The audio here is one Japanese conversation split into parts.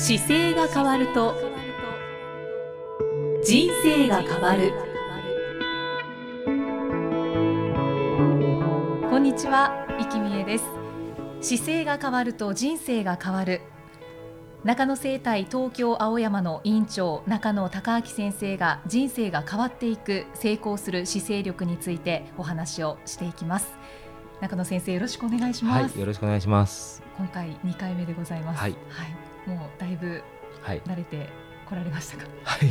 姿勢が変わると人生が変わる。こんにちは生きみえです。姿勢が変わると人生が変わる。中野生態東京青山の委員長中野孝明先生が人生が変わっていく成功する姿勢力についてお話をしていきます。中野先生よろしくお願いします、はい、よろしくお願いします。今回2回目でございます。はい、はい、もうだいぶはい。慣れてこられましたか？はい。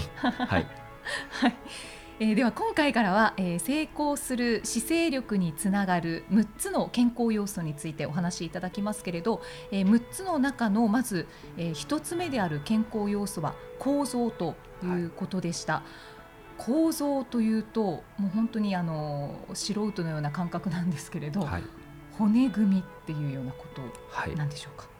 はい。はい、えーでは今回からは、えー成功する姿勢力につながる6つの健康要素についてお話しいただきますけれど、えー6つの中のまず、え1つ目である健康要素は構造ということでした。構造というともう本当にあの素人のような感覚なんですけれど、はい。骨組みっていうようなことはい。なんでしょうか？はい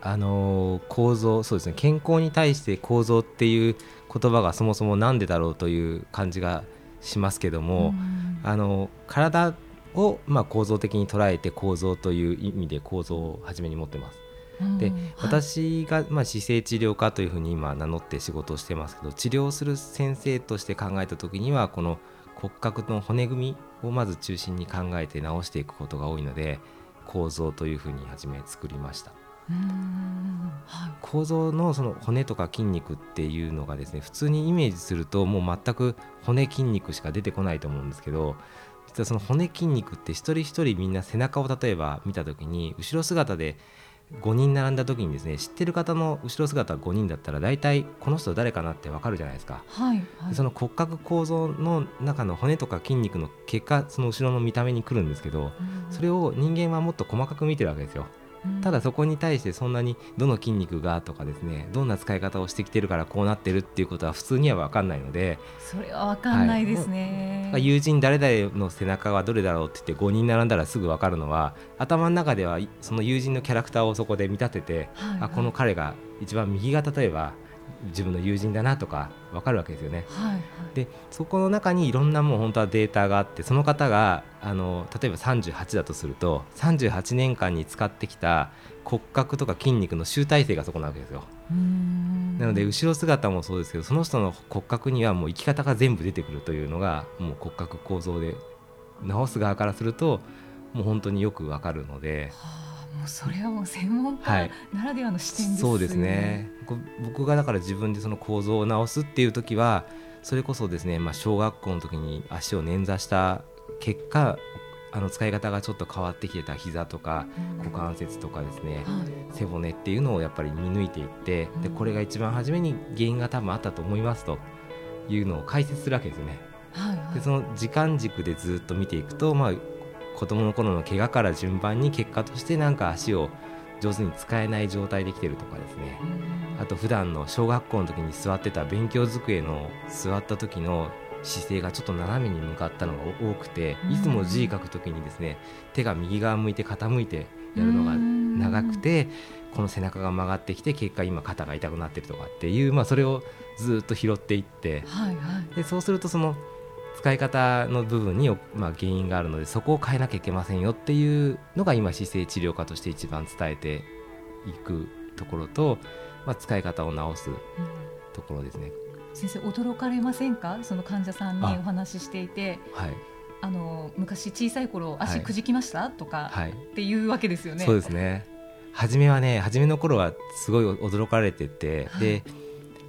あのー構造そうですね。健康に対して構造っていう言葉がそもそもなんでだろうという感じがしますけども、ん。あの体をまあ構造的に捉えて構造という意味で構造を初めに持ってます。で、私が、まあ、姿勢治療科というふうに今名乗って仕事をしてますけど治療する先生として考えた時にはこの骨格の骨組みをまず中心に考えて直していくことが多いので構造というふうに初め作りました。うんはい構造のその骨とか筋肉っていうのがですね普通にイメージするともう全く骨筋肉しか出てこないと思うんですけど実はその骨筋肉って一人一人みんな背中を例えば見た時に後ろ姿で5人並んだ時にですね知ってる方の後ろ姿5人だったら大体この人誰かなってわかるじゃないですか。はいはいでその骨格構造の中の骨とか筋肉の結果その後ろの見た目に来るんですけどそれを人間はもっと細かく見てるわけですよ。ただそこに対してそんなにどの筋肉がとかですねどんな使い方をしてきてるからこうなってるっていうことは普通には分かんないのでそれはわかんないですね。友人誰々の背中はどれだろうって言って5人並んだらすぐ分かるのは頭の中ではいその友人のキャラクターをそこで見立ててはいあこの彼が一番右が例えば自分の友人だなとか分かるわけですよね。はいはいでそこの中にいろんなもう本当はデータがあってその方があの例えば38だとすると38年間に使ってきた骨格とか筋肉の集大成がそこなわけですよ。なので後ろ姿もそうですけどその人の骨格にはもう生き方が全部出てくるというのがもう骨格構造で直す側からするともう本当によくわかるので。はあもうそれはもう専門はい家ならではの視点ですそうですね。こ僕がだから自分でその構造を直すっていう時はそれこそですね、まあ、小学校の時に足を捻挫した結果あの使い方がちょっと変わってきてた膝とかうん。股関節とかですねはい。背骨っていうのをやっぱり見抜いていってでうん。これが一番初めに原因が多分あったと思いますというのを解説するわけですよね。はいはい。でその時間軸でずっと見ていくと、まあ、子供の頃の怪我から順番に結果としてなんか足を上手に使えない状態できてるとかですね。うん。あと普段の小学校の時に座ってた勉強机の座った時の姿勢がちょっと斜めに向かったのが多くてうん。いつも字書く時にですね手が右側向いて傾いてやるのが長くてこの背中が曲がってきて結果今肩が痛くなってるとかっていう、まあ、それをずっと拾っていって。はいはい。でそうするとその使い方の部分に、まあ、原因があるのでそこを変えなきゃいけませんよっていうのが今姿勢治療科として一番伝えていくところと、まあ、使い方を直すうん。ところですね。先生驚かれませんか？その患者さんにあ。お話ししていて。はい、あの昔小さい頃足はい。くじきました、とかはい。っていうわけですよね。そうですね。初めはね初めの頃はすごい驚かれてて、はい。で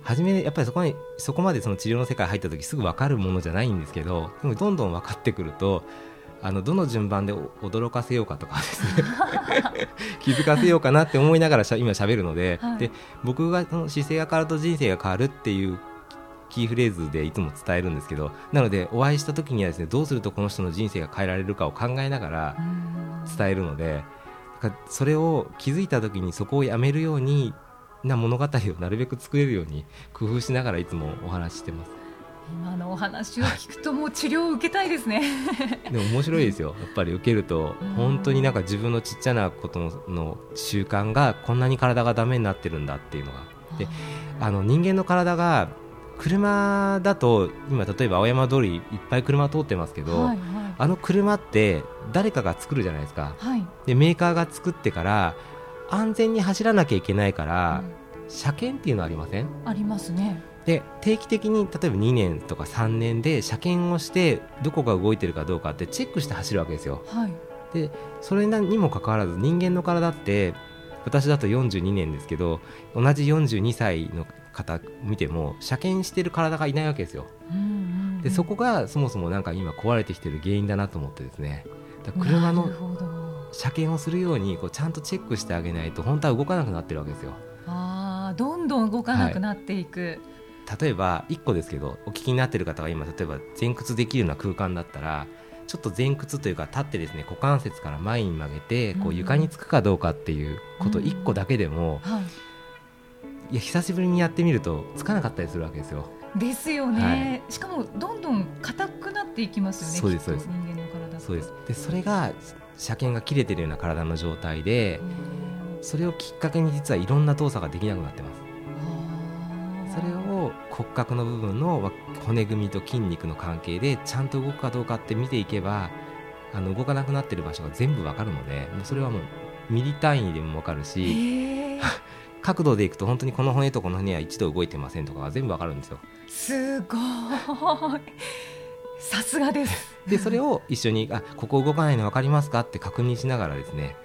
初めやっぱりそこにそこまでその治療の世界入った時すぐ分かるものじゃないんですけどでもどんどん分かってくるとあのどの順番でお驚かせようかとかですね。気づかせようかなって思いながらしゃ 今喋るので,、はい。で僕がその姿勢が変わると人生が変わるっていうキーフレーズでいつも伝えるんですけどなのでお会いした時にはですねどうするとこの人の人生が変えられるかを考えながらうん。伝えるのでそれを気づいた時にそこをやめるようにな物語をなるべく作れるように工夫しながらいつもお話ししてます。今のお話を聞くともう治療を受けたいですね。でも面白いですよ。やっぱり受けるとうん。本当になんか自分のちっちゃなことのの習慣がこんなに体がダメになってるんだっていうのが。であの人間の体が車だと今例えば青山通りいっぱい車通ってますけど、はいあの車って誰かが作るじゃないですか。はいはい。でメーカーが作ってから安全に走らなきゃいけないから、車検っていうのありません？ありますね。で定期的に例えば2年とか3年で車検をしてどこが動いてるかどうかってチェックして走るわけですよ。はい。でそれにもかかわらず人間の体って私だと42年ですけど同じ42歳の方見ても車検してる体がいないわけですよ。うんうんうん。でそこがそもそもなんか今壊れてきてる原因だなと思ってですね。車の車検をするようにこうちゃんとチェックしてあげないと本当は動かなくなってるわけですよ。ああどんどん動かなくなっていく、例えば1個ですけどお聞きになってる方が今例えば前屈できるような空間だったらちょっと前屈というか立ってですね股関節から前に曲げてこううん床につくかどうかっていうことうん1個だけでもはい。いや久しぶりにやってみるとつかなかったりするわけですよ。ですよね、しかもどんどん硬くなっていきますよねそうですそうです。人間の体そうです。でそれが車検が切れてるような体の状態でうんそれをきっかけに実はいろんな動作ができなくなってます。それを骨格の部分のま骨組みと筋肉の関係でちゃんと動くかどうかって見ていけばあの動かなくなってる場所が全部わかるのでもうそれはもうミリ単位でもわかるし 角度でいくと本当にこの骨とこの骨は一度動いてませんとかが全部わかるんですよ。すごいさすがです。でそれを一緒にあここ動かないの分かりますかって確認しながらですね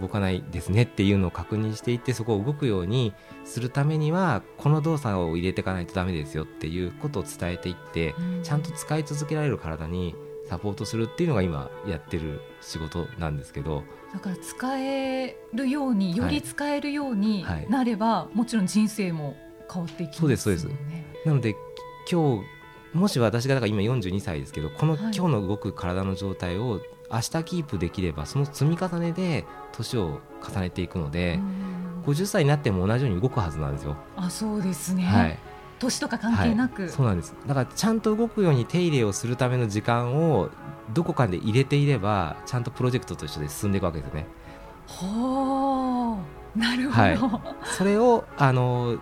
動かないですねっていうのを確認していってそこを動くようにするためにはこの動作を入れていかないとダメですよっていうことを伝えていってちゃんと使い続けられる体にサポートするっていうのが今やってる仕事なんですけどだから使えるようにより使えるようにはい。なれば、もちろん人生も変わっていきますよね。そうですそうなので今日もし私がだから今42歳ですけどこのはい。今日の動く体の状態を明日キープできればその積み重ねで年を重ねていくのでうん50歳になっても同じように動くはずなんですよ。あそうですね、はい、年とか関係なく、はい、そうなんです。だからちゃんと動くように手入れをするための時間をどこかで入れていればちゃんとプロジェクトと一緒で進んでいくわけですよね。ほうなるほど、はい。それをあの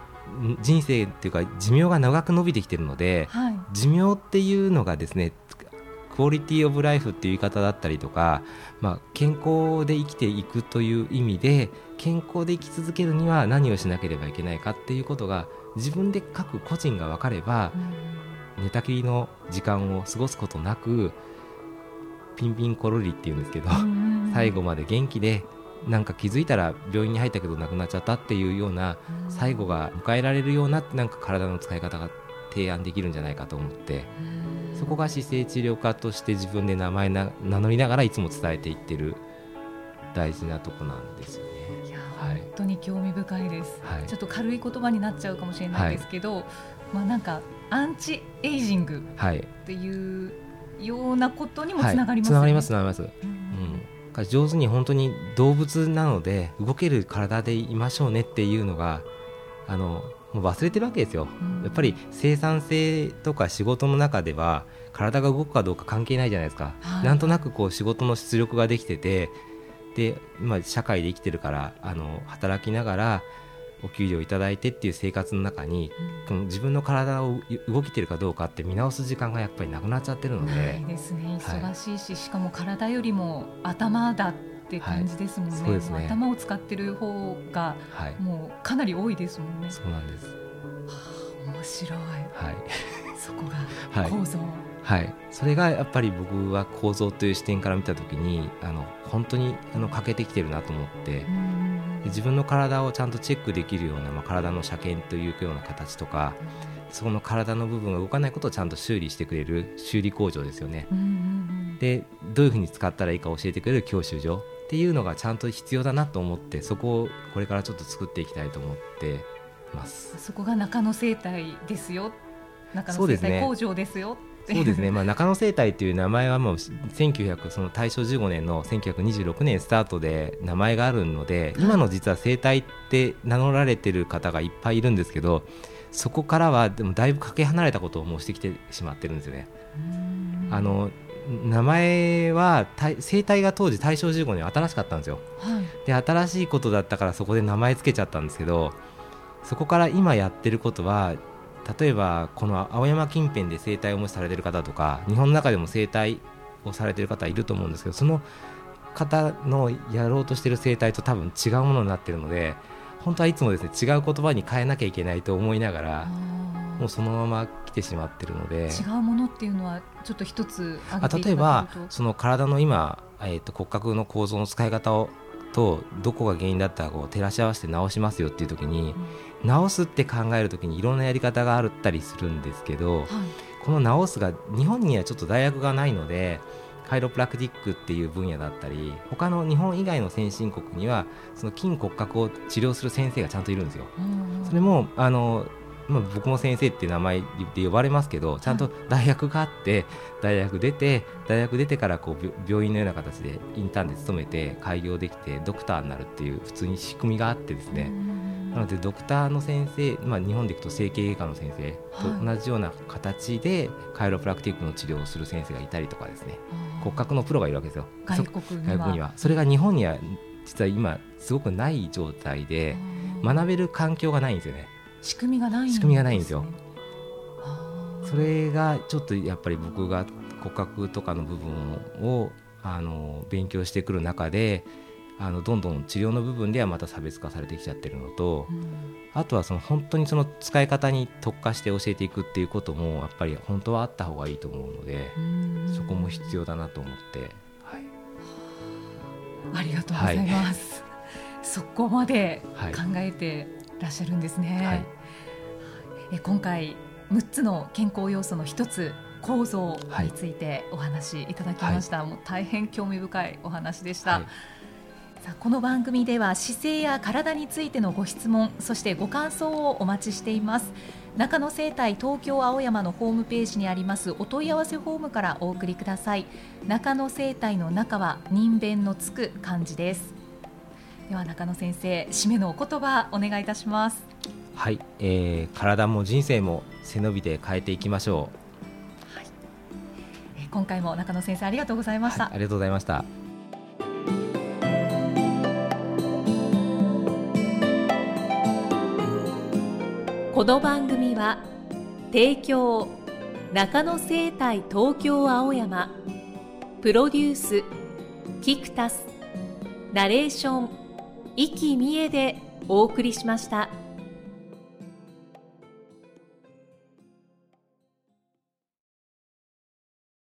人生っていうか寿命が長く伸びてきてるのではい。寿命っていうのがですねクオリティオブライフっていう言い方だったりとか、まあ、健康で生きていくという意味で健康で生き続けるには何をしなければいけないかっていうことが自分で各個人が分かれば寝たきりの時間を過ごすことなくピンピンコロリっていうんですけどうん。最後まで元気でなんか気づいたら病院に入ったけど亡くなっちゃったっていうような最後が迎えられるようななんか体の使い方が提案できるんじゃないかと思ってうん。そこが姿勢治療科として自分で名前な名乗りながらいつも伝えていってる大事なとこなんですよね。いや、はい。本当に興味深いです、はい。ちょっと軽い言葉になっちゃうかもしれないですけど、まあなんかアンチエイジングはい、っていうようなことにもはい。つながりますつながり。ますつながります。上手に本当に動物なので動ける体でいましょうねっていうのがあのもう忘れてるわけですよ。うん。やっぱり生産性とか仕事の中では体が動くかどうか関係ないじゃないですか、はい。なんとなくこう仕事の出力ができててで今社会で生きてるからあの働きながらお給料いただいてっていう生活の中にうん。この自分の体を動きてるかどうかって見直す時間がやっぱりなくなっちゃってるのなでいですね。はい。忙しいし、しかも体よりも頭だって感じですもんね,、はい。そうですね。も頭を使ってる方がはい。もうかなり多いですもんね。そうなんです。はあ面白い。はい。そこ はい。が構造、はい、それがやっぱり僕は構造という視点から見た時にあの本当にあの欠けてきてるなと思って。うん。で自分の体をちゃんとチェックできるような、まあ、体の車検というような形とかその体の部分が動かないことをちゃんと修理してくれる修理工場ですよね。うんうんでどういうふうに使ったらいいか教えてくれる教習所？っていうのがちゃんと必要だなと思ってそこをこれからちょっと作っていきたいと思ってます。そこが中野生態ですよ。中野生態工場ですよ。ってそうですね、まあ、中野生態という名前はもう1900その大正15年の1926年スタートで名前があるので今の実は生態って名乗られてる方がいっぱいいるんですけどそこからはでもだいぶかけ離れたことをもうしてきてしまってるんですよね。うんあの名前はた生態が当時大正15年新しかったんですよ。はいで新しいことだったからそこで名前つけちゃったんですけどそこから今やってることは例えばこの青山近辺で生態をもしされてる方とか日本の中でも生態をされてる方いると思うんですけどその方のやろうとしてる生態と多分違うものになってるので本当はいつもですね違う言葉に変えなきゃいけないと思いながらもうそのまま来てしまってるので。違うものっていうのはちょっと一つあ例えばその体の今、えー、と骨格の構造の使い方をとどこが原因だったかを照らし合わせて直しますよっていう時に直すって考える時にいろんなやり方があったりするんですけどはい。この直すが日本にはちょっと大学がないのでカイロプラクティックっていう分野だったり他の日本以外の先進国にはその筋骨格を治療する先生がちゃんといるんですよ。うん。それもあの、まあ、僕も先生って名前で呼ばれますけどちゃんと大学があって大学出て大学出てからこうび病院のような形でインターンで勤めて開業できてドクターになるっていう普通に仕組みがあってですね。なのでドクターの先生、まあ、日本でいくと整形外科の先生と同じような形でカイロプラクティックの治療をする先生がいたりとかですね。骨格のプロがいるわけですよ。外国には。それが日本には実は今すごくない状態で学べる環境がないんですよね仕組みがないんですね。仕組みがないんですよ。それがちょっとやっぱり僕が骨格とかの部分をあの勉強してくる中であのどんどん治療の部分ではまた差別化されてきちゃってるのとうん。あとはその本当にその使い方に特化して教えていくっていうこともやっぱり本当はあった方がいいと思うのでうん。そこも必要だなと思って、はい。ありがとうございます、そこまではい。考えてらっしゃるんですね、はい。え今回6つの健康要素の一つ構造についてお話しいただきました、もう大変興味深いお話でした、はい。この番組では姿勢や体についてのご質問そしてご感想をお待ちしています。中野生態東京青山のホームページにありますお問い合わせフォームからお送りください。中野生態の中は人弁のつく漢字ですでは中野先生締めのお言葉お願いいたします。はい、えー体も人生も背伸びで変えていきましょえー今回も中野先生ありがとうございうました、はいありがとうございました。この番組は提供中野生態東京青山プロデュースキクタスナレーション生きみえでお送りしました。